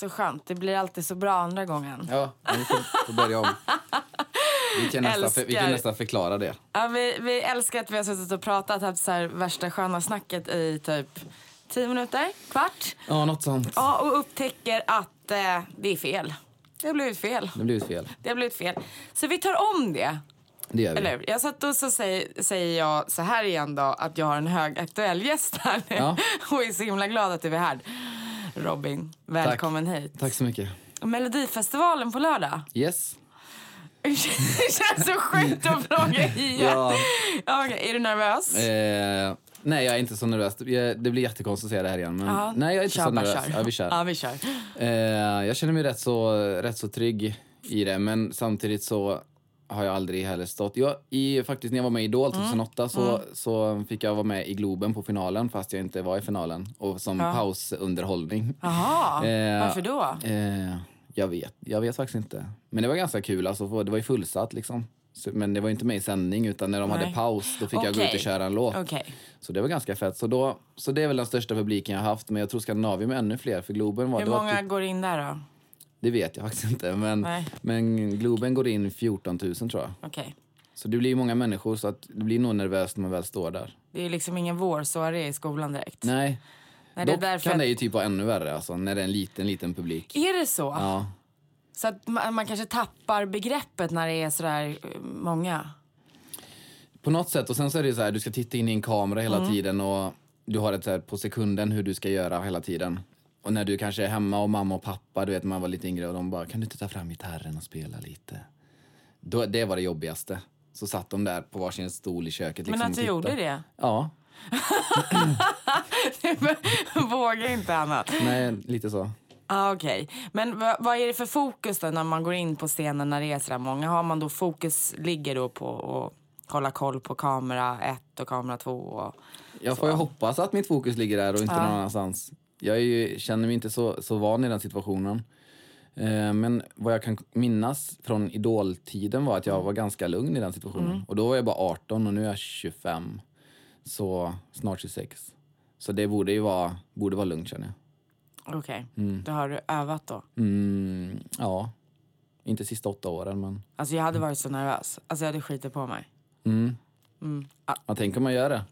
Så skönt. Det blir alltid så bra andra gången. Ja, vi får, får börja om. Vi kan, nästan, för, vi kan nästan förklara det. Ja, vi, vi älskar att vi har suttit och pratat, haft så här värsta sköna snacket i typ 10 minuter, kvart. Ja, något sånt. Ja, och upptäcker att eh, det är fel. Det har blivit fel. Det har blivit fel. Det har blivit fel. Så vi tar om det. Det gör vi. Eller hur? Jag satt och så säger, säger jag så här igen då, att jag har en högaktuell gäst här nu. Ja. och är så himla glad att du är här. Robin, välkommen hit. Tack så mycket. Melodifestivalen på lördag. Yes. Det känns så sjukt att fråga igen. Ja. Okej. Är du nervös? Eh, nej, jag är inte så nervös. Det blir jättekonstigt att säga det här igen. Men Ja. nej, jag är inte Kör så nervös. kör. Ja, vi kör. Ja, vi kör. Eh, jag känner mig rätt så, rätt så trygg i det, men samtidigt så har jag aldrig heller stått... Jag, i, faktiskt när jag var med i Idol Mm. 2008 så, så fick jag vara med i Globen på finalen fast jag inte var i finalen. Och som Ja. pausunderhållning. Jaha, Eh, varför då? Eh, jag vet, jag vet faktiskt inte. Men det var ganska kul, alltså, det var ju fullsatt liksom. Så, men det var inte med i sändning utan när de hade Nej. paus då fick jag gå ut och köra en låt. Okej. Så det var ganska fett. Så, då, så det är väl den största publiken jag haft. Men jag tror Skandinavien med ännu fler. För Globen var... Hur det, var många typ, går in där då? Det vet jag faktiskt inte. Men, Nej. men Globen går in 14 000 tror jag. Okej. Så det blir många människor så att det blir nog nervöst när man väl står där. Det är liksom ingen vårsoaré i skolan direkt. Nej. Nej, det är Dock därför kan det ju typ vara ännu värre alltså, när det är en liten, liten publik. Är det så? Ja. Så att man, man kanske tappar begreppet när det är sådär eh, många? På något sätt. Och sen så är det så här, du ska titta in i en kamera hela Mm. tiden och du har ett så här på sekunden hur du ska göra hela tiden. Och när du kanske är hemma och mamma och pappa, du vet när man var lite yngre och de bara, kan du inte ta fram gitarren och spela lite? Då, det var det jobbigaste. Så satt de där på varsin stol i köket. Liksom, Men att du gjorde det? Ja, Vågar inte annat. nej, lite så. Ah, Okej. Men vad, är det för fokus då när man går in på scenen när det är sådär många? Har man då fokus ligger då på att hålla koll på kamera ett och kamera två? Och... Jag får ju hoppas att mitt fokus ligger där och inte någon annanstans. Jag ju, känner mig inte så, så van i den situationen. Eh, men vad jag kan minnas från idoltiden var att jag var ganska lugn i den situationen. Och då var jag bara 18 och nu är jag 25. Så snart 26. Så det borde ju vara, borde vara lugnt känner jag. Okej, då har du övat då? Mm, ja, inte sista åtta åren men... Alltså jag hade varit så nervös. Alltså jag hade skitit på mig. Jag tänker om man gör det.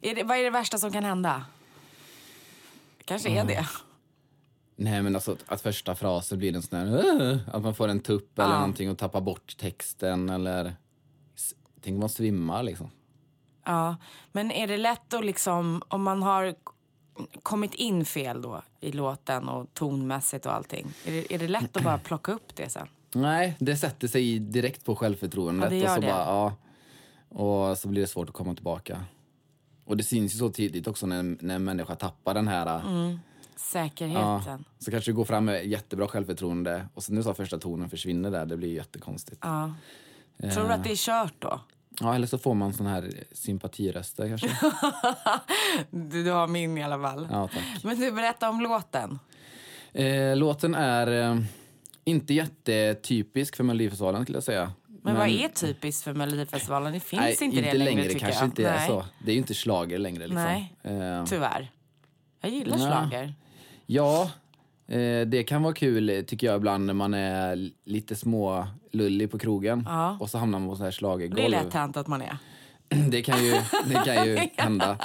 Är det, vad är det värsta som kan hända? Kanske är det. Nej men alltså att första frasen blir en sån här... Att man får en tupp eller någonting och tappar bort texten eller... Tänk om man svimmar liksom. Ja, men är det lätt att liksom, om man har kommit in fel då i låten och tonmässigt och allting, är det, är det lätt att bara plocka upp det sen? Nej, det sätter sig direkt på självförtroendet. Ja, det gör och så det. Bara, ja, och så blir det svårt att komma tillbaka. Och det syns ju så tidigt också när, när en människa tappar den här... Mm. Ja, Säkerheten. så kanske du går fram med jättebra självförtroende och sen nu så första tonen försvinner där. Det blir jättekonstigt. Ja. Tror du att det är kört då? Ja, eller så får man sån här sympatiröster kanske. Du, du har min i alla fall. Ja, tack. Men du, berätta om låten. Eh, låten är eh, inte jättetypisk för Melodifestivalen skulle jag säga. Men, vad är typiskt för Melodifestivalen? Det finns Nej, inte det längre, tycker kanske jag. inte är Nej. så. Det är ju inte slager längre liksom. Nej. Eh, Tyvärr. Jag gillar Ja. schlager. ja, Eh, det kan vara kul tycker jag ibland när man är lite små lullig på krogen Ja. och så hamnar man på så här schlagergolv. Det är lätt hänt att man är. Det kan ju, det kan ju hända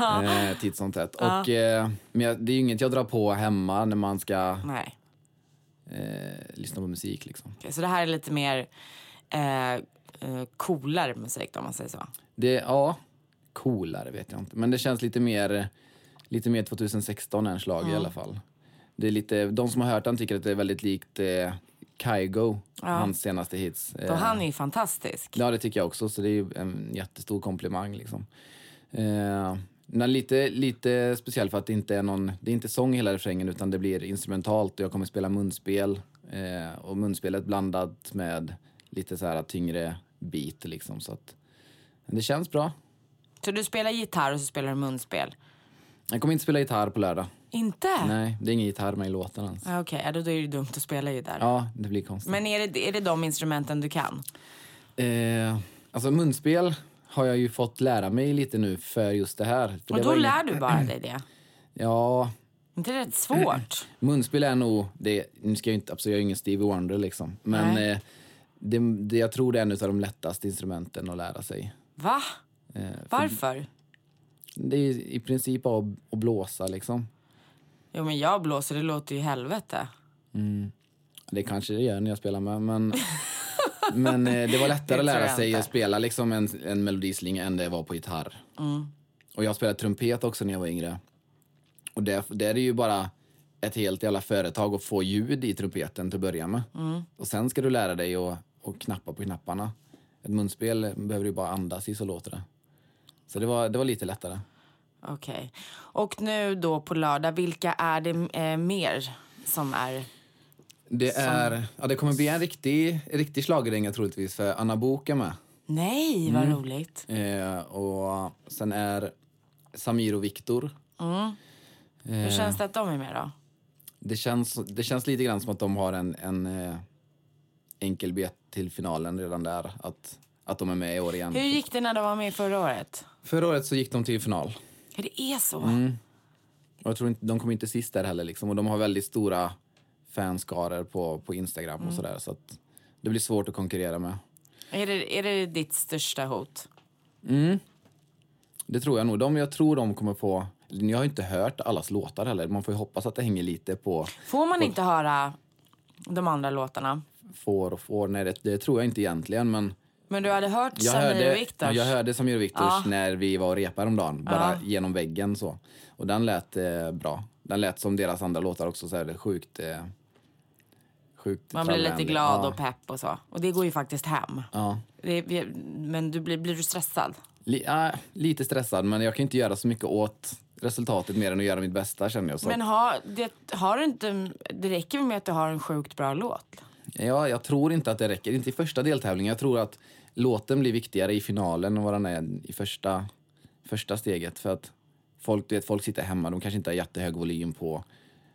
eh, titt som tätt. Och, eh, men jag, det är ju inget jag drar på hemma när man ska Nej. eh, lyssna på musik. Liksom. Okej, så det här är lite mer eh, eh, coolare musik om man säger så. Det, ja, coolare vet jag inte. Men det känns lite mer, lite mer 2016 än slag i alla fall. Det är lite, de som har hört den tycker att det är väldigt likt eh, Kygo, hans senaste hits. Och Eh, han är ju fantastisk. Ja, det tycker jag också. Så det är ju en jättestor komplimang. Liksom. Eh, men lite, lite speciell för att det inte är någon, det är inte sång i hela refrängen utan det blir instrumentalt och jag kommer spela munspel. Eh, och munspelet blandat med lite så här tyngre beat liksom. Så att, men det känns bra. Så du spelar gitarr och så spelar du munspel? Jag kommer inte spela gitarr på lördag. Inte? Nej, det är ingen gitarr med i låten ens. Ah, Okej, ja, då är det dumt att spela gitarr. Ja, det blir konstigt. Men är det, är det de instrumenten du kan? Eh, alltså munspel har jag ju fått lära mig lite nu för just det här. För Och det då lär inget- du bara dig det? Ja, inte det rätt svårt? Munspel är nog, det, nu ska jag inte, absolut, jag är ingen Stevie Wonder liksom. Men eh, det, det, jag tror det är en av de lättaste instrumenten att lära sig. Va? Eh, för Varför? Det är i princip att, att blåsa liksom. Jo men jag blåser, det låter ju helvete. Det kanske det gör när jag spelar med, men, men eh, det var lättare att lära sig att spela liksom en, en melodislinga än det var på gitarr. Mm. Och jag spelade trumpet också när jag var yngre. Och det, det är det ju bara ett helt jävla företag att få ljud i trumpeten till att börja med. Mm. Och sen ska du lära dig att, att knappa på knapparna. Ett munspel behöver du bara andas i så låter det. Så det var, det var lite lättare. Okej. Och nu då på lördag, vilka är det eh, mer som är... Det, är, ja, det kommer bli en riktig, riktig schlagerdänga troligtvis för Anna Book är med. Nej, vad Mm. roligt. Eh, och sen är Samir och Viktor. Hur känns det att de är med då? Det känns, det känns lite grann som att de har en, en eh, enkel biljett till finalen redan där. Att, att de är med i år igen. Hur gick det när de var med förra året? Förra året så gick de till final. Ja, det är så? Mm. Och jag tror inte, de kom inte sist där heller. Liksom. Och de har väldigt stora fanskaror på, på Instagram Mm. och sådär. Så att det blir svårt att konkurrera med. Är, det, är det ditt största hot? Det tror jag nog. De, jag tror de kommer få... Jag har inte hört allas låtar heller. Man får ju hoppas att det hänger lite på Får man inte höra de andra låtarna? Får och får. Nej, det, det tror jag inte egentligen. Men Men du hade hört jag Samir hörde, Viktors? jag hörde Samir Viktors Ja. när vi var och repade om dagen. Bara genom väggen så. Och den lät eh, bra. Den lät som deras andra låtar också. Så är det sjukt... Eh, sjukt Man blir lite glad ja. och pepp och så. Och det går ju faktiskt hem. Ja. Det, men du blir, blir du stressad? Li, ja, lite stressad, men jag kan inte göra så mycket åt resultatet mer än att göra mitt bästa känner jag. Så. Men har, det, har du inte, det räcker med att du har en sjukt bra låt? Ja, jag tror inte att det räcker. Inte i första deltävlingen. Jag tror att låten blir viktigare i finalen än vad den är i första, första steget. För att folk, vet, folk sitter hemma, de kanske inte har jättehög volym på,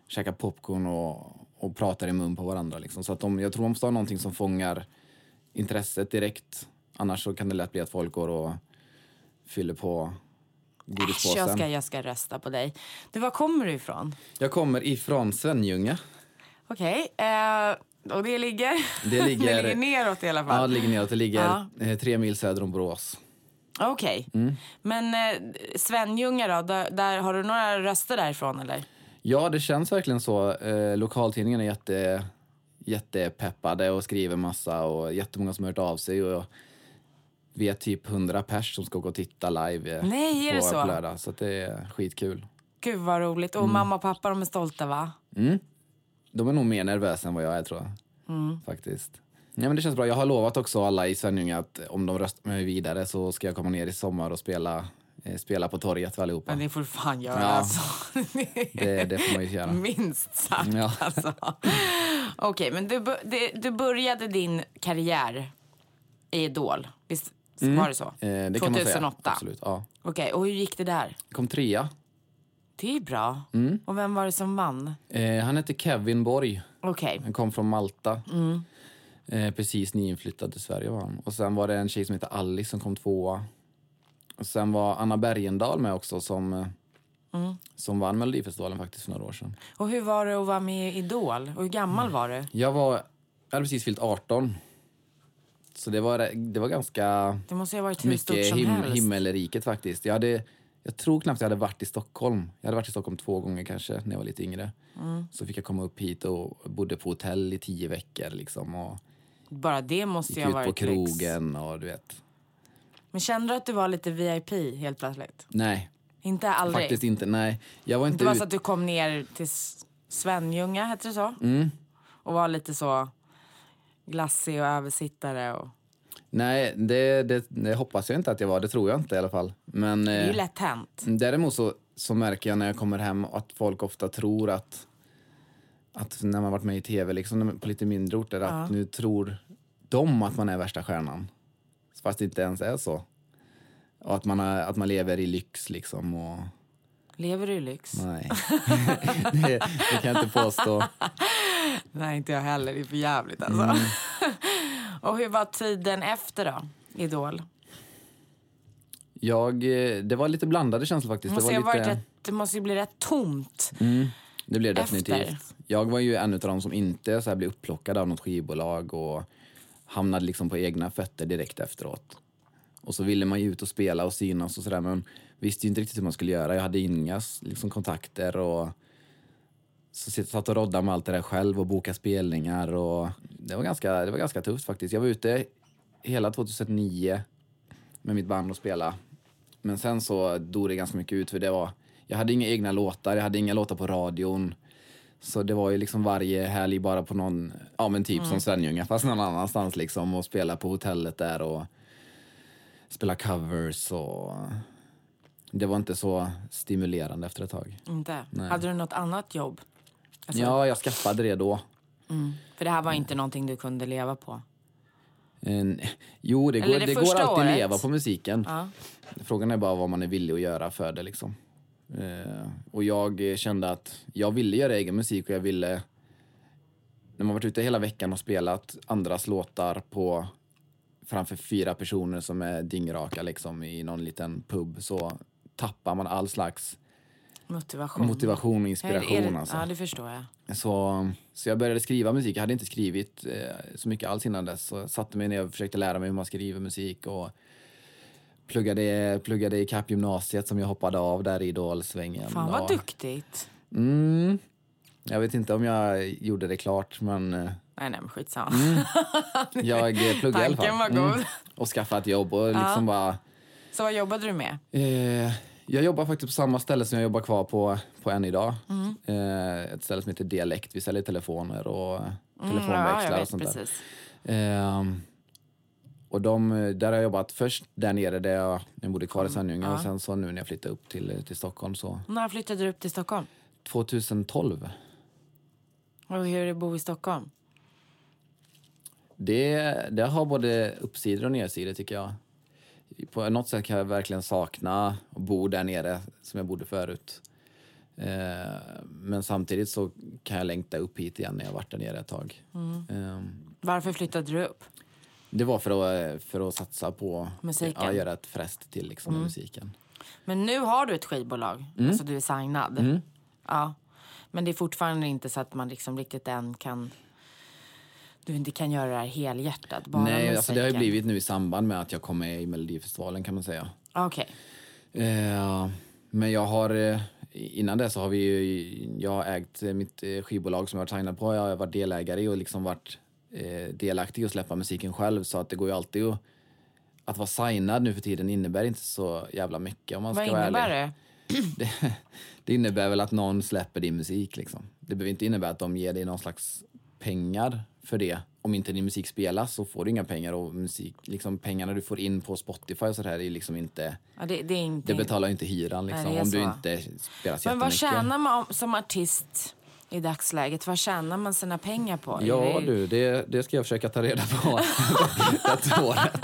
käkar popcorn och, och pratar i mun på varandra. Liksom. Så att de, jag tror man måste ha någonting som fångar intresset direkt. Annars så kan det lätt bli att folk går och fyller på Äsch, godispåsen. jag ska, jag ska rösta på dig. Du, var kommer du ifrån? Jag kommer ifrån Svenljunga. Okej. Eh, och det ligger? Det ligger- det ligger neråt i alla Ja, det fall? ligger neråt. Det ligger Ja. eh, tre mil söder om Borås. Okej. Mm. Men eh, Svenljunga då? Där, där, har du några röster därifrån eller? Ja, det känns verkligen så. Eh, lokaltidningen är jätte, jättepeppade och skriver massa och jättemånga som har hört av sig. Och vi är typ 100 pers som ska åka och titta live eh, Nej, är det på, så? på lördag. Så det är skitkul. Gud vad roligt. Mm. Och mamma och pappa de är stolta va? De är nog mer nervösa än vad jag är tror jag. Mm. Faktiskt. Ja, men det känns bra. Jag har lovat också alla i Svenljunga att om de röstar mig vidare så ska jag komma ner i sommar och spela, eh, spela på torget för allihopa. Men det får du fan göra Ja. alltså. Det, det får man ju göra. Minst sagt Ja. alltså. Okej, men du, det- du började din karriär i Idol. Visst var det så? Eh, det kan man säga. 2008? Absolut. Ja. Okej, och hur gick det där? Kom trea. Det är bra. Mm. Och vem var det som vann? Eh, han heter Kevin Borg. Okej. Han kom från Malta. Mm. Eh, precis nyinflyttad till Sverige var han. Och sen var det en tjej som heter Alice som kom tvåa. Och sen var Anna Bergendahl med också som, eh, Som vann Melodifestivalen faktiskt för några år sedan. Och hur var det att vara med i Idol? Och hur gammal var du? Jag var, jag hade precis fyllt 18. Så det var, det var ganska Det måste ha varit hur stort mycket som him, helst. himmelriket faktiskt. Jag, hade, jag tror knappt jag hade varit i Stockholm. Jag hade varit i Stockholm två gånger kanske när jag var lite yngre. Mm. Så fick jag komma upp hit och bodde på hotell i tio veckor liksom. Och Bara det måste ju gick ha ut på varit lyx. krogen och du vet. Men kände du att du var lite VIP helt plötsligt? Nej, Inte aldrig? faktiskt inte. Nej, jag var inte Det var ut- så att du kom ner till Svenljunga, heter det så? Mm. Och var lite så glassig och översittare. Och... Nej, det, det, det hoppas jag inte att jag var. Det tror jag inte i alla fall. Men, Det är ju eh, lätt hänt. Däremot så, så märker jag när jag kommer hem att folk ofta tror att, att när man varit med i tv liksom, på lite mindre orter, att nu tror de att man är värsta stjärnan. Fast det inte ens är så. Och att man, har, att man lever i lyx liksom. Och, Lever du i lyx? nej, det, det kan jag inte påstå. Nej, inte jag heller. Det är för jävligt alltså. Mm. Och hur var tiden efter då? Idol? Jag, eh, det var lite blandade känslor faktiskt. Det måste, det, var lite, rätt, det måste ju bli rätt tomt. Det blev det Efter. definitivt. Jag var ju en av dem som inte så här blev upplockad av något skivbolag och hamnade liksom på egna fötter direkt efteråt. Och så ville man ju ut och spela och synas och sådär men visste ju inte riktigt hur man skulle göra. Jag hade inga liksom, kontakter och så satt och roddade med allt det där själv och boka spelningar och det var ganska, det var ganska tufft faktiskt. Jag var ute hela 2009 med mitt band och spela. Men sen så dog det ganska mycket ut för det var, jag hade inga egna låtar, jag hade inga låtar på radion. Så det var ju liksom varje helg bara på någon, ja men typ som Svenljunga fast någon annanstans liksom och spela på hotellet där och spela covers och det var inte så stimulerande efter ett tag. Inte? Nej. Hade du något annat jobb? Alltså, Ja, jag skaffade det då. För det här var inte någonting du kunde leva på? En, jo, det Eller går, det det går första alltid året. leva på musiken. Ja. Frågan är bara vad man är villig att göra för det. Liksom. Eh, och jag eh, kände att jag ville göra egen musik och jag ville... När man varit ute hela veckan och spelat andras låtar på framför fyra personer som är dingraka liksom, i någon liten pub så tappar man all slags Motivation? motivation och Ja, inspiration. det, alltså. ja, det förstår jag. Så, så jag började skriva musik. Jag hade inte skrivit eh, så mycket alls innan dess. Så jag satte mig ner och försökte lära mig hur man skriver musik och pluggade, pluggade i kapp gymnasiet som jag hoppade av där i idolsvängen. Fan vad och, duktigt. Mm, jag vet inte om jag gjorde det klart men eh, Nej, nej, men skitsamma. jag eh, pluggade i alla fall. Tanken var god. och skaffade ett jobb och liksom bara Så vad jobbade du med? Eh, jag jobbar faktiskt på samma ställe som jag jobbar kvar på, på än idag. Mm. Eh, ett ställe som heter Dialekt. Vi säljer telefoner och Mm, ja, telefonväxlar och sånt där. precis. Ehm, och de, där har jag jobbat först där nere där jag, jag bodde kvar i Svenljunga och sen så nu när jag flyttade upp till, till Stockholm så När flyttade du upp till Stockholm? 2012. Och hur är det att bo i Stockholm? Det, det har både uppsidor och nedsidor tycker jag. På något sätt kan jag verkligen sakna att bo där nere som jag bodde förut. Eh, men samtidigt så kan jag längta upp hit igen när jag varit där nere ett tag. Eh, Varför flyttade du upp? det var för att, för att satsa på Musiken. Ja, göra ett fräst till liksom, med musiken. Men nu har du ett skivbolag, Mm. alltså du är signad. Ja. Men det är fortfarande inte så att man liksom riktigt än kan... Du inte kan göra det här helhjärtat, bara Nej, alltså det har ju blivit nu i samband med att jag kom med i Melodifestivalen kan man säga. Okej. Eh, men jag har, eh, innan det så har vi ju, jag har ägt eh, mitt eh, skivbolag som jag har signad på. Jag har varit delägare i och liksom varit eh, delaktig i att släppa musiken själv. Så att det går ju alltid att, att vara signad nu för tiden innebär inte så jävla mycket om man Vad ska vara innebär ärlig. det? Det, det innebär väl att någon släpper din musik liksom. Det behöver inte innebära att de ger dig någon slags pengar för det. Om inte din musik spelas så får du inga pengar och musik, liksom pengarna du får in på Spotify och så här är liksom inte Ja, det, det är inte... det betalar inte hyran liksom, Nej, om du inte spelar så Men vad tjänar man om- som artist i dagsläget? Vad tjänar man sina pengar på? Ja du, det, det ska jag försöka ta reda på detta året.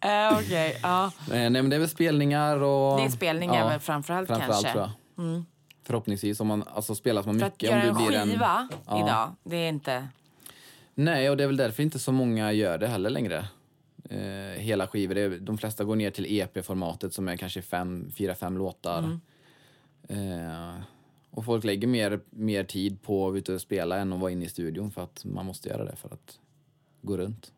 Eh, Okej, ja. Eh, Nej men det är väl spelningar och... Det är spelningar väl framförallt framförallt, kanske. Mm. tror jag. Förhoppningsvis, om man alltså, spelar man För att mycket. göra om en du blir skiva Ja. idag, det är inte... Nej, och det är väl därför inte så många gör det heller längre. Eh, hela skivor. Är, de flesta går ner till EP-formatet som är kanske fem, fyra, fem låtar. Mm. Eh, och folk lägger mer, mer tid på att och spela än att vara inne i studion för att man måste göra det för att gå runt.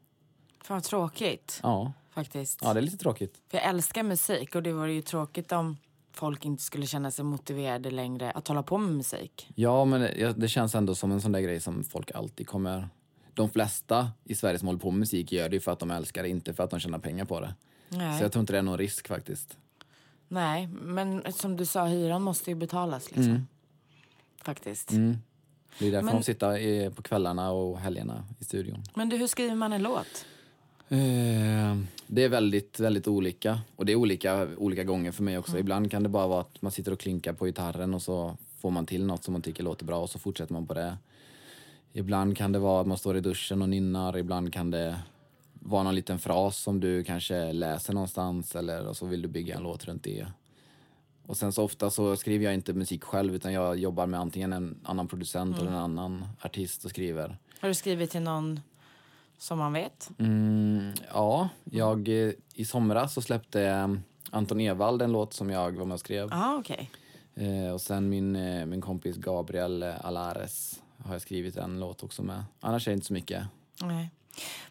Fan vad tråkigt Ja, faktiskt. ja det är lite tråkigt. För jag älskar musik och det vore ju tråkigt om folk inte skulle känna sig motiverade längre att hålla på med musik. Ja, men det, det känns ändå som en sån där grej som folk alltid kommer... De flesta i Sverige som håller på med musik gör det för att de älskar det, inte för att de tjänar pengar på det. Nej. Så jag tror inte det är någon risk faktiskt. Nej, men som du sa, hyran måste ju betalas liksom. Faktiskt. Mm. Det är därför Men- de sitter på kvällarna och helgerna i studion. Men du, hur skriver man en låt? Eh, det är väldigt, väldigt olika. Och det är olika, olika gånger för mig också. Ibland kan det bara vara att man sitter och klinkar på gitarren och så får man till något som man tycker låter bra och så fortsätter man på det. Ibland kan det vara att man står i duschen och nynnar. Ibland kan det vara någon liten fras som du kanske läser någonstans eller och så vill du bygga en låt runt det. Och sen så ofta så skriver jag inte musik själv utan jag jobbar med antingen en annan producent eller en annan artist och skriver. Har du skrivit till någon som man vet? Mm, ja, jag, i somras så släppte Anton Ewald en låt som jag var med och skrev. Ja, okej. Eh, och sen min, eh, min kompis Gabriel Alares har jag skrivit en låt också med. Annars är det inte så mycket. Nej.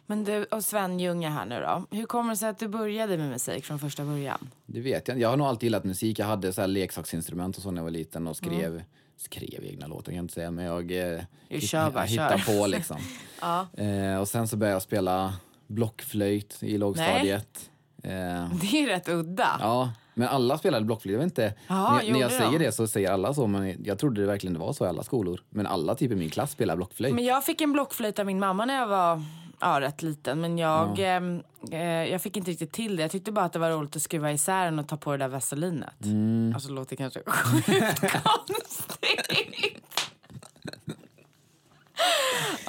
Men du, och Sven Ljunga här nu då. Hur kommer det sig att du började med musik från första början? Det vet jag inte. Jag har nog alltid gillat musik. Jag hade så leksaksinstrument och så när jag var liten och skrev, Mm. Skrev egna låtar kan jag inte säga, men jag, eh, kör bara, hittade kör. på liksom. eh, och sen så började jag spela blockflöjt i lågstadiet. Eh, Det är rätt udda. Ja, men alla spelade blockflöjt. Jag vet inte. Ja, när, när jag säger de? det så säger alla så, men jag trodde det verkligen det var så i alla skolor. Men alla typ i min klass spelar blockflöjt. Men jag fick en blockflöjt av min mamma när jag var ja, rätt liten. Men jag, ehm, eh, jag fick inte riktigt till det. Jag tyckte bara att det var roligt att skruva isär den och ta på det där vaselinet. Mm. Alltså det låter kanske sjukt konstigt.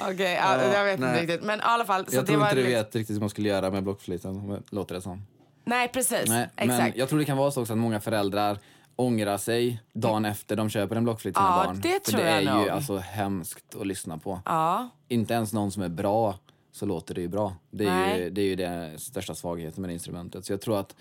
Okej, ja, jag vet inte nej. riktigt. Men i alla fall. Så jag det tror var inte du vet riktigt hur man skulle göra med blockflöjten, låter det som. Nej, precis. Nej, men Exakt. jag tror det kan vara så också att många föräldrar ångrar sig dagen efter de köper en blockflöjt till sina Ja, barn. det För det är jag ju nog. alltså hemskt att lyssna på. Ja, Inte ens någon som är bra så låter det ju bra. Det är, ju, det är ju den största svagheten med det instrumentet. Så jag tror att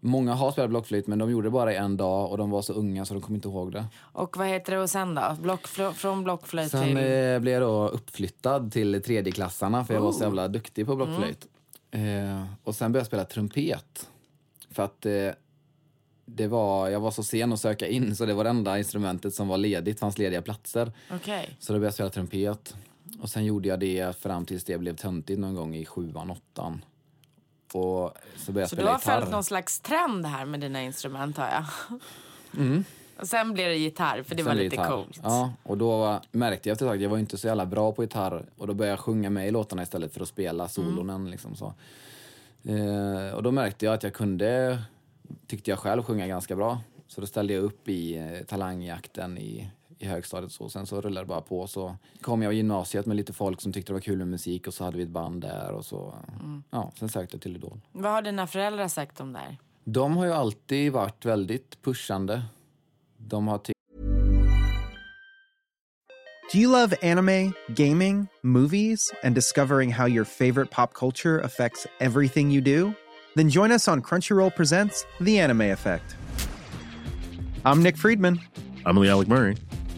många har spelat blockflöjt men de gjorde det bara i en dag och de var så unga så de kommer inte ihåg det. och vad heter det och sen då? Blockflö- från blockflöjt Sen till... eh, blev jag då uppflyttad till tredjeklassarna för jag var så jävla duktig på blockflöjt. Eh, och sen började jag spela trumpet. För att eh, det var, jag var så sen att söka in så det var det enda instrumentet som var ledigt, fanns lediga platser. Okej. Så då började jag spela trumpet. Och sen gjorde jag det fram tills det blev töntigt någon gång i sjuan, åttan. Och så började jag Så du spela har gitarr. följt någon slags trend här med dina instrument har jag. Och sen blev det gitarr för det Mm. Sen var lite gitarr. coolt. Ja, och då märkte jag efter ett tag att jag var inte så jävla bra på gitarr. Och då började jag sjunga med i låtarna istället för att spela solonen. Liksom så. Eh, och då märkte jag att jag kunde, tyckte jag själv, sjunga ganska bra. Så då ställde jag upp i eh, talangjakten i, i högstadiet. Så. Sen så rullade det bara på. Så kom jag i gymnasiet med lite folk som tyckte det var kul med musik och så hade vi ett band där. Och så, ja, sen sökte jag till Idol. Vad har dina föräldrar sagt om det här? De har ju alltid varit väldigt pushande. De har tyckt Do you love anime, gaming, movies, and discovering how your favorite pop culture affects everything you do? Then join us on Crunchyroll Presents The Anime Effect. I'm Nick Friedman. I'm Lee Alec Murray.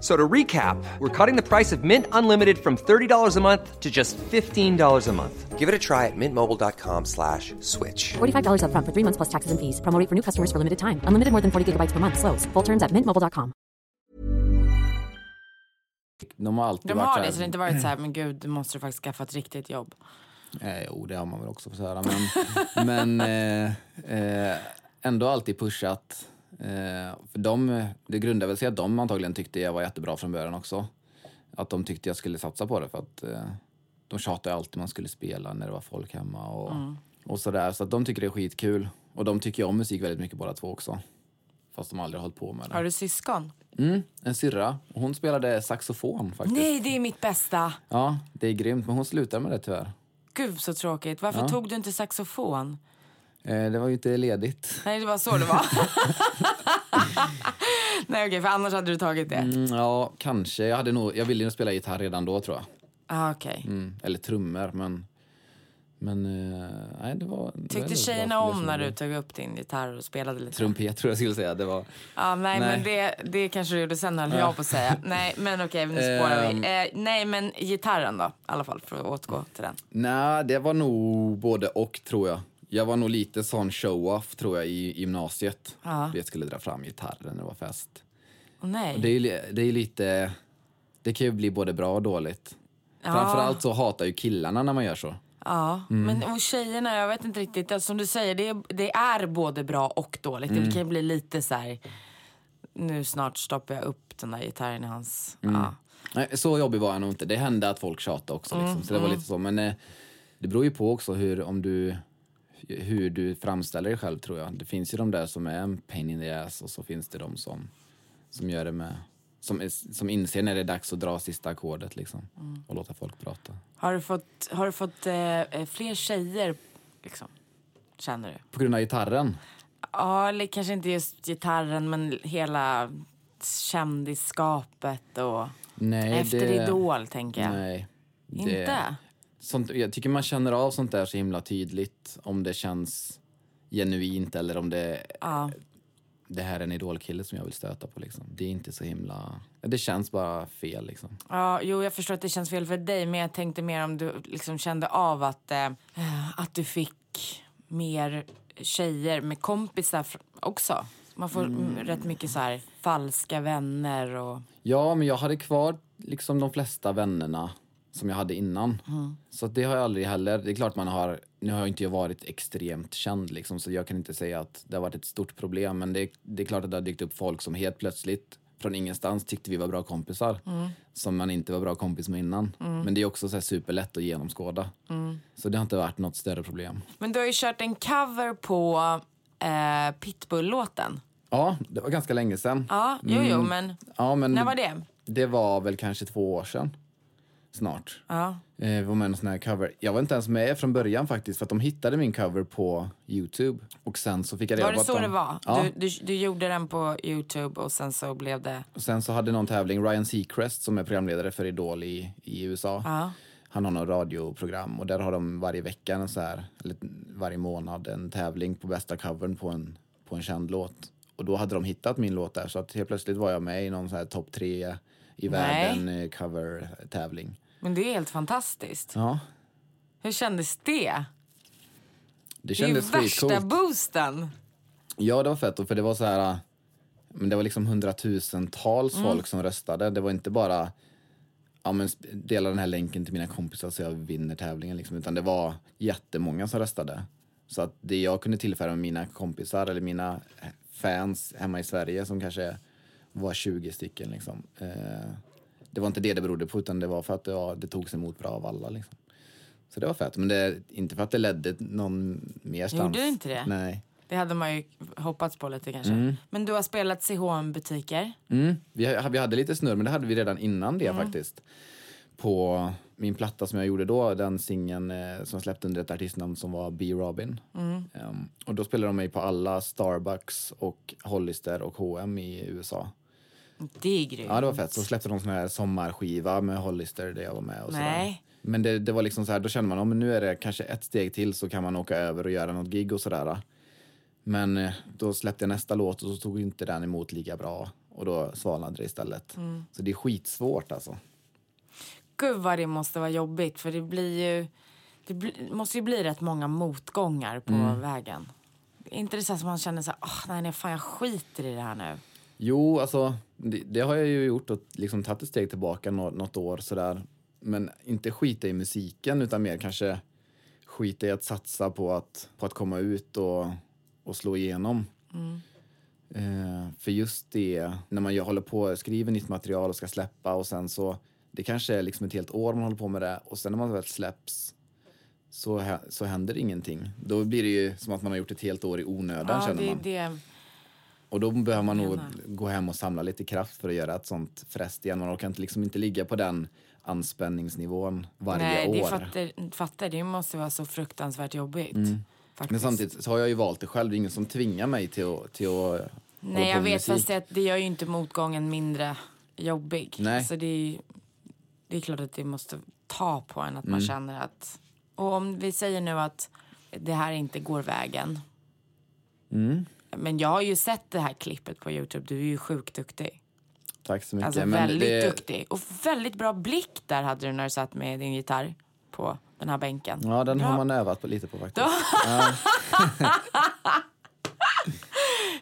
So to recap, we're cutting the price of Mint Unlimited from $30 a month to just $15 a month. Give it a try at mintmobile.com slash switch. $45 upfront for three months plus taxes and fees. Promo rate for new customers for limited time. Unlimited more than 40 gigabytes per month. Slows. Full terms at mintmobile.com. De har alltid De har det, så det inte varit så här, men gud, du måste du faktiskt skaffa ett riktigt jobb. Eh, jo, det har man väl också fått höra. Men, men eh, eh, ändå alltid pushat. Eh, för de, det grundar väl sig att de antagligen tyckte jag var jättebra från början också. Att de tyckte jag skulle satsa på det för att eh, de tjatade alltid man skulle spela när det var folk hemma och, och sådär. Så att de tycker det är skitkul. Och de tycker om musik väldigt mycket båda två också. Fast de aldrig har hållit på med det. Har du syskon? Mm, en syrra. Hon spelade saxofon faktiskt. Nej, det är mitt bästa. Ja, det är grymt. Men hon slutade med det tyvärr. Gud så tråkigt. Varför Ja. tog du inte saxofon? Eh, det var ju inte ledigt. Nej, det var så det var. Nej, okej, för annars hade du tagit det. Mm, ja, kanske. Jag, hade nog, jag ville nog spela gitarr redan då tror jag. Ah, okej. Mm, eller trummor, men... Men eh, nej, det var... det Tyckte väldigt tjejerna om när du tog upp din gitarr och spelade lite? Trumpet tror jag skulle säga. Det var... Ja, nej, Nej. men det, det kanske du gjorde sen höll jag på att säga. Nej, men okej, nu spårar Ehm. vi. Eh, nej, men gitarren då, i alla fall, för att återgå till den. Nej, det var nog både och tror jag. Jag var nog lite sån show-off tror jag i gymnasiet. Ja. Jag skulle dra fram gitarren när det var fest. Åh nej. Det är ju det är lite... Det kan ju bli både bra och dåligt. Ja. Framförallt så hatar ju killarna när man gör så. Ja, Mm. men och tjejerna, jag vet inte riktigt. Alltså, Som du säger, det är, det är både bra och dåligt. Mm. Det kan ju bli lite så här... Nu snart stoppar jag upp den där gitarren i hans... Mm. Ja. Nej, så jobbig var jag nog inte. Det hände att folk tjatade också. Mm, Liksom. Så det var lite så. Men eh, det beror ju på också hur, om du, hur du framställer dig själv tror jag. Det finns ju de där som är en pain in the ass och så finns det de som, som gör det med som, är- som inser när det är dags att dra sista ackordet liksom, Mm. och låta folk prata. Har du fått, har du fått eh, eh, fler tjejer, liksom? Känner du? På grund av gitarren? Ja, eller kanske inte just gitarren, men hela kändisskapet och... Nej, Efter det, Idol, tänker jag. Nej. det- Inte? Sånt, jag tycker man känner av sånt där så himla tydligt. Om det känns genuint eller om det, Ja. det här är en idolkille som jag vill stöta på. Liksom. Det är inte så himla... Det känns bara fel. Liksom. Ja, jo, jag förstår att det känns fel för dig, men jag tänkte mer om du liksom kände av att, eh, att du fick mer tjejer med kompisar också. Man får mm. rätt mycket så här falska vänner och... Ja, men jag hade kvar liksom de flesta vännerna som jag hade innan. Så att det har jag aldrig heller. Det är klart man har... Nu har jag inte varit extremt känd liksom, så jag kan inte säga att det har varit ett stort problem. Men det, det är klart att det har dykt upp folk som helt plötsligt från ingenstans tyckte vi var bra kompisar. Som man inte var bra kompis med innan. Men det är också så superlätt att genomskåda. Så det har inte varit något större problem. Men du har ju kört en cover på eh, Pitbull-låten. Ja, det var ganska länge sedan. Ja, jo, jo, men Ja, men när var det? Det var väl kanske två år sedan. Snart. Ja. Eh, var med i sån här cover. Jag var inte ens med från början faktiskt för att de hittade min cover på Youtube. Och sen så fick jag reda Var på det att så de... det var? Ja. Du, du, du gjorde den på Youtube och sen så blev det... Och sen så hade någon tävling, Ryan Seacrest som är programledare för Idol i, i USA. Ja. Han har något radioprogram och där har de varje vecka, en så här, eller varje månad, en tävling på bästa covern på en, på en känd låt. Och då hade de hittat min låt där så att helt plötsligt var jag med i någon så här topp tre i världen eh, cover-tävling. Men det är helt fantastiskt. Ja, Hur kändes det? det Det är ju kändes värsta boosten. Ja, det var fett. För det var så här... äh, Men det var liksom hundratusentals Mm. folk som röstade. Det var inte bara ja, men dela den här länken till mina kompisar så jag vinner tävlingen. Liksom. Utan det var jättemånga som röstade. Så att det jag kunde tillföra med mina kompisar eller mina fans hemma i Sverige som kanske var 20 stycken. Liksom. Eh, det var inte det det berodde på utan det var för att det, var, det togs emot bra av alla. Liksom. Så det var fett. Men det, inte för att det ledde någon merstans. Gjorde det inte det? Nej. Det hade man ju hoppats på lite kanske. Men du har spelat CHM-butiker. Mm. Vi, vi hade lite snurr, men det hade vi redan innan det Mm. faktiskt. På min platta som jag gjorde då, den singeln eh, som jag släppte under ett artistnamn som var B. Robin. Mm. Ehm, och då spelade de mig på alla Starbucks och Hollister och H&M i USA. Det är grymt. Ja, det var fett. Så släppte de sån här sommarskiva med Hollister där jag var med och sådär. Nej. Men det, det var liksom så här, då kände man, om nu är det kanske ett steg till så kan man åka över och göra något gig och sådär. Men eh, då släppte jag nästa låt och så tog inte den emot lika bra. Och då svalnade det istället. Mm. Så det är skitsvårt alltså. Gud vad det måste vara jobbigt för det blir ju... Det bli, måste ju bli rätt många motgångar på Mm. vägen. Är inte det så som man känner så här, oh, nej, nej fan jag skiter i det här nu. Jo, alltså det, det har jag ju gjort och liksom tagit ett steg tillbaka nå, något år sådär. Men inte skita i musiken utan mer kanske skita i att satsa på att, på att komma ut och, och slå igenom. Eh, för just det, när man håller på skriver nytt material och ska släppa och sen så, det kanske är liksom ett helt år man håller på med det och sen när man väl släpps så, så händer ingenting. Då blir det ju som att man har gjort ett helt år i onödan Ja, känner det, man. det, Och då behöver man nog gå hem och samla lite kraft för att göra ett sånt fräst igen. Man orkar inte, liksom inte ligga på den anspänningsnivån varje nej, det år. fattar, fattar, det måste vara så fruktansvärt jobbigt. Mm. Men samtidigt så har jag ju valt det själv. Det är ingen som tvingar mig till att, till att Nej, jag vet, musik. fast det, det gör ju inte motgången mindre jobbig. Nej. Så det är, det är klart att det måste ta på en att Mm. man känner att... Och om vi säger nu att det här inte går vägen. Mm. Men jag har ju sett det här klippet på Youtube. Du är ju sjukt duktig. Tack så mycket. Alltså väldigt det, duktig. Och väldigt bra blick där hade du när du satt med din gitarr på den här bänken. Ja, den Bra. har man övat på lite på faktiskt.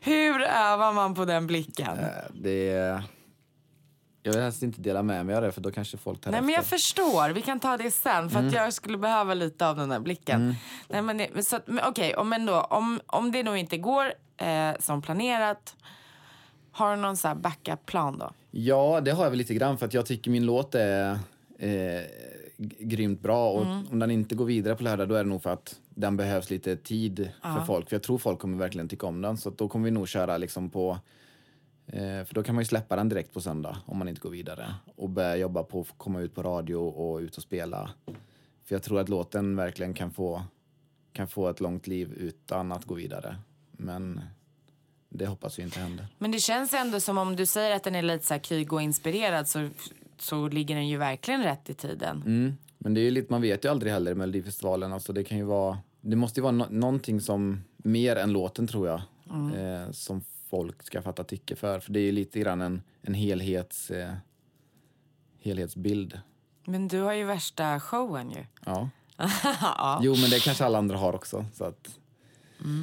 Hur övar man på den blicken? Eh, Det är... Jag vill helst inte dela med mig av det för då kanske folk tar Nej men jag efter. förstår, vi kan ta det sen för att jag skulle behöva lite av den där blicken. Nej men, men så att, men okej, om, men då, om, om det nog inte går eh, som planerat, har du någon så backup-plan då? Ja, det har jag väl lite grann för att jag tycker min låt är eh, grymt bra och om den inte går vidare på lördag då är det nog för att den behövs lite tid för folk. För jag tror folk kommer verkligen tycka om den så då kommer vi nog köra liksom på eh, för då kan man ju släppa den direkt på söndag om man inte går vidare och börja jobba på att komma ut på radio och ut och spela. För jag tror att låten verkligen kan få, kan få ett långt liv utan att gå vidare. Men det hoppas vi inte händer. Men det känns ändå som om du säger att den är lite så här Kygo-inspirerad så, så ligger den ju verkligen rätt i tiden. Mm. Men det är ju lite, man vet ju aldrig heller i Melodifestivalen. Alltså det kan ju vara, det måste ju vara no- någonting som, mer än låten tror jag, eh, som folk ska fatta tycke för. För det är ju lite grann en, en helhets, eh, helhetsbild. Men du har ju värsta showen ju. Ja. ja. Jo, men det kanske alla andra har också. Så att,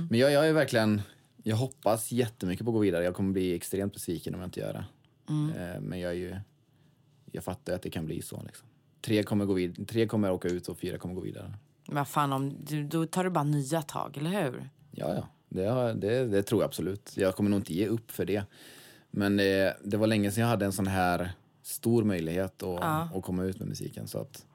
Men jag, jag är verkligen, jag hoppas jättemycket på att gå vidare. Jag kommer bli extremt besviken om jag inte gör det. Eh, men jag är ju, jag fattar att det kan bli så liksom. Tre kommer, gå vid, tre kommer åka ut och fyra kommer gå vidare. Men fan, om, du, då tar du bara nya tag, eller hur? Ja, ja. Det, det, det tror jag absolut. Jag kommer nog inte ge upp för det. Men det, det var länge sedan jag hade en sån här stor möjlighet att, att komma ut med musiken. Så att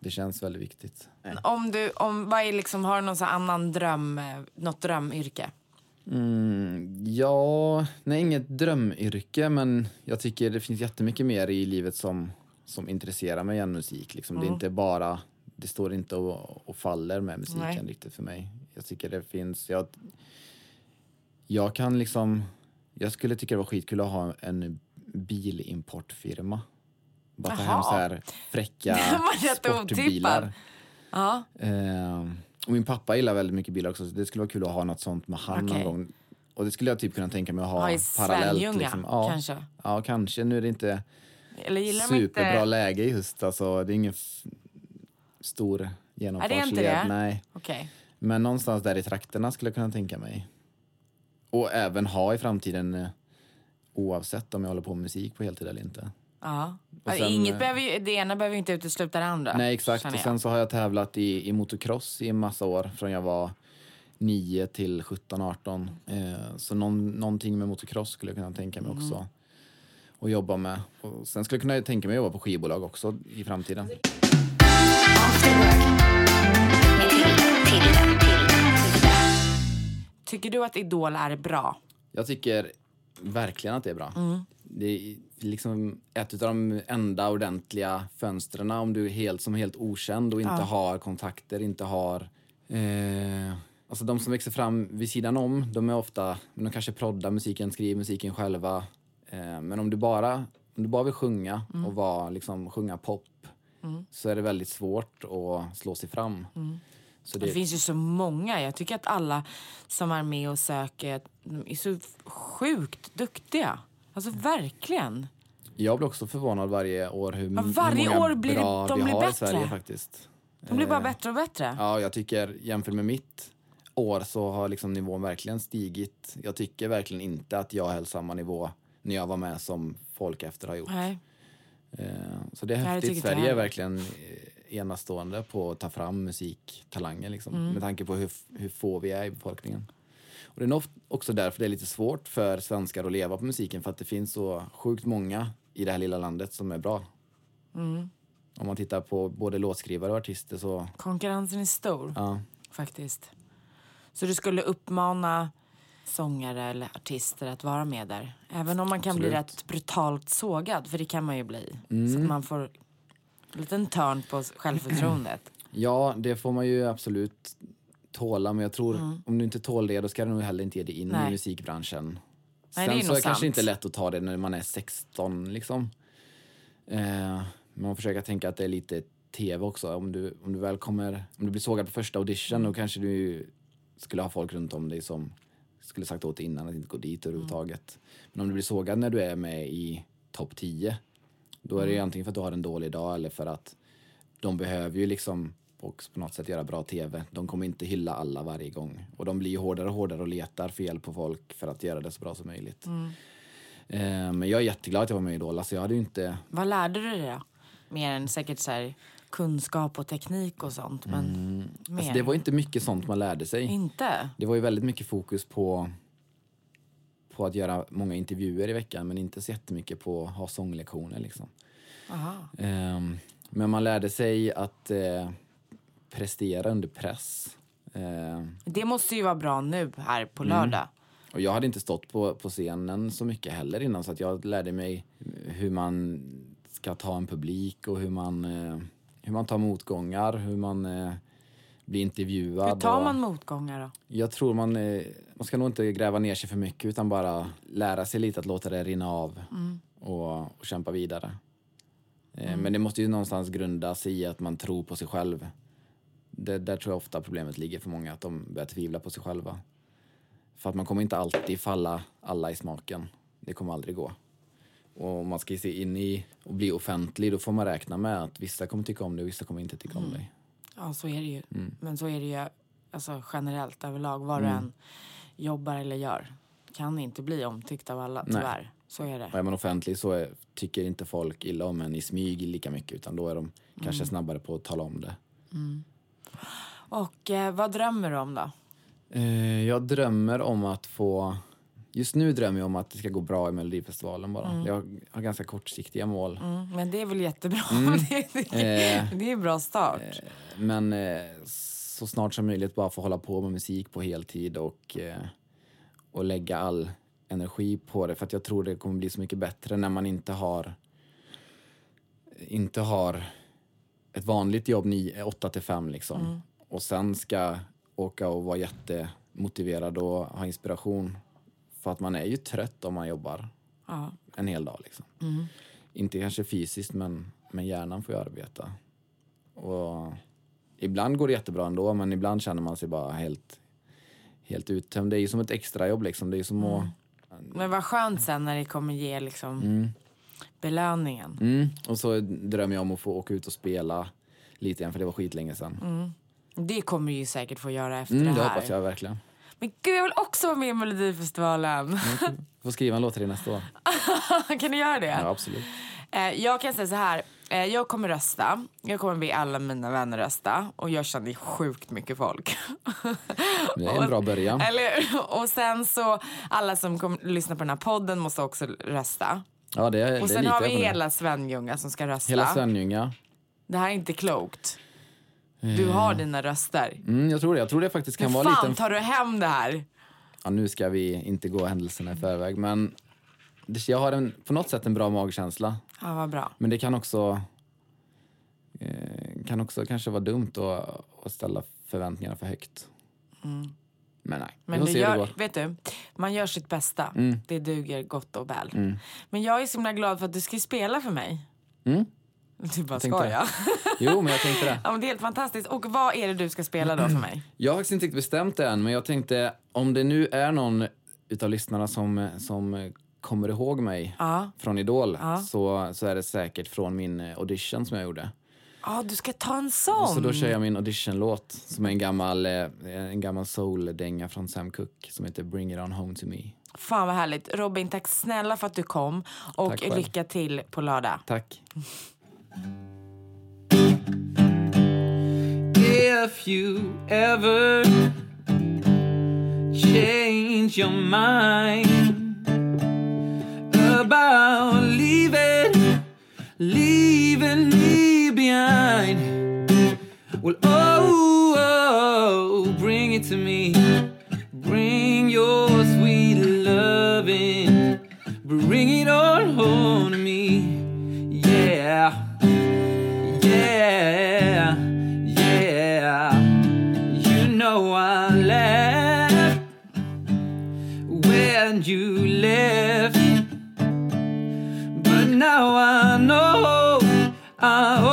det känns väldigt viktigt. Om du, om, vad är liksom, har du någon annan dröm, eh, något drömyrke? Mm, ja, nej, inget drömyrke, men jag tycker det finns jättemycket mer i livet som, som intresserar mig än musik. Liksom. Det är inte bara, det står inte och, och faller med musiken Nej. riktigt för mig. Jag tycker det finns, jag, jag kan liksom, jag skulle tycka det var skitkul att ha en bilimportfirma. Bara ta hem Jaha. så här fräcka Det sportbilar. Ja. Eh, och min pappa gillar väldigt mycket bilar också, så det skulle vara kul att ha något sånt med han Okej. någon gång. Och det skulle jag typ kunna tänka mig att ha Ha i parallellt. Liksom. ja, kanske? Ja, kanske. Nu är det inte superbra inte... läge i höst. Alltså, det är ingen stor genomfartsled. det? Nej. Okej. Men någonstans där i trakterna skulle jag kunna tänka mig. Och även ha i framtiden eh, oavsett om jag håller på med musik på heltid eller inte. Ja. Sen, Inget eh, behöver ju, det ena behöver ju inte utesluta det andra. Nej, exakt. Och sen så har jag tävlat i, i motocross i en massa år, från jag var 9 till 17, 18. Eh, så någon, någonting med motocross skulle jag kunna tänka mig också att jobba med. Och sen skulle jag kunna tänka mig att jobba på skivbolag också i framtiden. Tycker du att Idol är bra? Jag tycker verkligen att det är bra. Det är liksom ett av de enda ordentliga fönstren om du är helt, som helt okänd och inte har kontakter, inte har... Eh, alltså de som växer fram vid sidan om, de är ofta... De kanske proddar musiken, skriver musiken själva. Eh, men om du bara, om du bara vill sjunga och vara, liksom, sjunga pop så är det väldigt svårt att slå sig fram. Så Det det, finns ju så många. Jag tycker att alla som är med och söker de är så sjukt duktiga. Alltså verkligen. Jag blir också förvånad varje år hur, Ja, hur varje många år blir det- bra de vi blir har i bättre. Sverige faktiskt. De blir bara Eh, bättre och bättre. Ja, jag tycker jämfört med mitt år så har liksom nivån verkligen stigit. Jag tycker verkligen inte att jag höll samma nivå när jag var med som folk efter har gjort. Nej. Eh, Så det är häftigt. Sverige är verkligen eh, enastående på att ta fram musiktalanger liksom, Mm. med tanke på hur, hur få vi är i befolkningen. Och det är nog också därför det är lite svårt för svenskar att leva på musiken för att det finns så sjukt många i det här lilla landet som är bra. Mm. Om man tittar på både låtskrivare och artister så, Konkurrensen är stor ja. faktiskt. Så du skulle uppmana sångare eller artister att vara med där? Även om man kan bli Absolut. rätt brutalt sågad, för det kan man ju bli. Så Mm. att man får en liten törn på självförtroendet. ja, det får man ju absolut tåla men jag tror Mm. om du inte tål det då ska du nog heller inte ge dig in Nej. i musikbranschen. Nej, Sen det är så är det kanske inte lätt att ta det när man är 16 liksom. Eh, men man försöker tänka att det är lite tv också. Om du, om du väl kommer, om du blir sågad på första audition Mm. då kanske du skulle ha folk runt om dig som skulle sagt åt dig innan att inte gå dit överhuvudtaget. Men om du blir sågad när du är med i topp 10 då är det Mm. ju antingen för att du har en dålig dag eller för att de behöver ju liksom också på något sätt göra bra tv. De kommer inte hylla alla varje gång. Och de blir ju hårdare och hårdare och letar fel på folk för att göra det så bra som möjligt. Mm. Eh, men jag är jätteglad att jag var med i Idol. Alltså jag hade inte... Vad lärde du dig då? Mer än säkert så här, kunskap och teknik och sånt. Men mer? Alltså det var inte mycket sånt man lärde sig. Inte? Det var ju väldigt mycket fokus på, på att göra många intervjuer i veckan men inte så jättemycket på att ha sånglektioner liksom. Aha. Ehm, men man lärde sig att eh, prestera under press. Ehm, Det måste ju vara bra nu här på lördag. och jag hade inte stått på, på scenen så mycket heller innan så att jag lärde mig hur man ska ta en publik och hur man, eh, hur man tar motgångar, hur man eh, blir intervjuad. Hur tar och- man motgångar då? Jag tror man, eh, man ska nog inte gräva ner sig för mycket utan bara lära sig lite att låta det rinna av och, och kämpa vidare. Eh, Men det måste ju någonstans grundas i att man tror på sig själv. Det, där tror jag ofta problemet ligger för många, att de börjar tvivla på sig själva. För att man kommer inte alltid falla alla i smaken. Det kommer aldrig gå. Och om man ska se in i och bli offentlig, då får man räkna med att vissa kommer tycka om dig och vissa kommer inte tycka om dig. Ja, så är det ju. Mm. Men så är det ju alltså, generellt överlag. Vad Mm. du än jobbar eller gör. Kan inte bli omtyckt av alla, Nej. tyvärr. Så är det. Och är man offentlig så är, tycker inte folk illa om en i smyg lika mycket utan då är de kanske snabbare på att tala om det. Och eh, vad drömmer du om då? Eh, jag drömmer om att få... Just nu drömmer jag om att det ska gå bra i Melodifestivalen bara. Jag har ganska kortsiktiga mål. Mm, men det är väl jättebra. det, det, Eh, det är en bra start. Men eh, så snart som möjligt bara få hålla på med musik på heltid och, eh, och lägga all energi på det. För att jag tror det kommer bli så mycket bättre när man inte har inte har ett vanligt jobb 8 till 5 liksom. Och sen ska åka och vara jättemotiverad och ha inspiration. För att man är ju trött om man jobbar Ja. en hel dag liksom. Inte kanske fysiskt men, men hjärnan får ju arbeta. Och ibland går det jättebra ändå men ibland känner man sig bara helt, helt uttömd. Det är ju som ett extrajobb liksom. Det är som att... Men vad skönt sen när det kommer ge liksom belöningen. Mm. Och så drömmer jag om att få åka ut och spela lite igen för det var skitlänge sedan. Det kommer ju säkert få göra efter Mm, det det här. hoppas jag verkligen. Men gud, jag vill också vara med i Melodifestivalen. Får skriva en låt till dig nästa år. kan du göra det? Ja, absolut. Eh, jag kan säga så här. Eh, jag kommer rösta. Jag kommer be alla mina vänner rösta. Och jag känner sjukt mycket folk. Det är en bra början. Eller, och sen så, alla som kommer lyssna på den här podden måste också rösta. Ja, det, Och det sen har vi hela Svenljunga som ska rösta. Hela Svenljunga. Det här är inte klokt. Du har dina röster. Mm, jag tror det. Jag tror det faktiskt kan Hur vara fan lite... tar du hem det här? Ja, nu ska vi inte gå händelserna i förväg, men jag har en, på något sätt en bra magkänsla. Ja, vad bra. Men det kan också, eh, kan också kanske vara dumt att, att ställa förväntningarna för högt. Men nej, Men vi får du se hur det gör, går. Mm. vet du, man gör sitt bästa. Det duger gott och väl. Men jag är så himla glad för att du ska spela för mig. Mm. Du bara det. skojar. Jo, men jag tänkte det. ja, men det är helt fantastiskt. Och vad är det du ska spela då för mig? Jag har faktiskt inte riktigt bestämt det än, men jag tänkte om det nu är någon utav lyssnarna som, som kommer ihåg mig Ja. från Idol så, så är det säkert från min audition som jag gjorde. Ja, du ska ta en sån. Så då kör jag min auditionlåt som är en gammal, eh, en gammal soul-dänga från Sam Cooke som heter Bring it on home to me. Fan vad härligt. Robin, tack snälla för att du kom. Och lycka till på lördag. Tack. If you ever change your mind about leaving, leaving me well, oh, oh bring it to me. Bring your sweet loving, bring it on home to me. Yeah. Yeah, yeah. You know I laughed when you left. But now I know I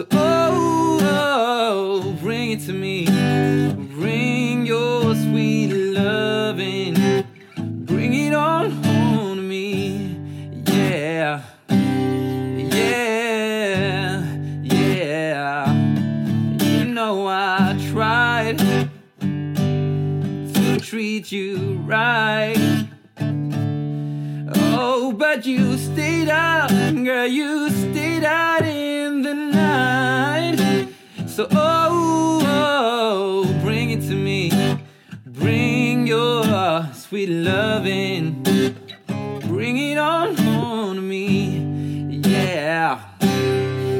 So, oh, oh, bring it to me. Bring your sweet loving. Bring it on home to me. Yeah. Yeah, yeah. You know I tried to treat you right. Oh, but you stayed out, girl. You stayed out. So, oh, oh bring it to me. Bring your sweet loving. Bring it on to me. Yeah.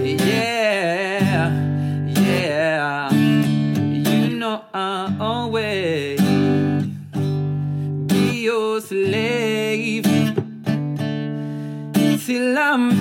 Yeah. Yeah. You know I always be your slave till I'm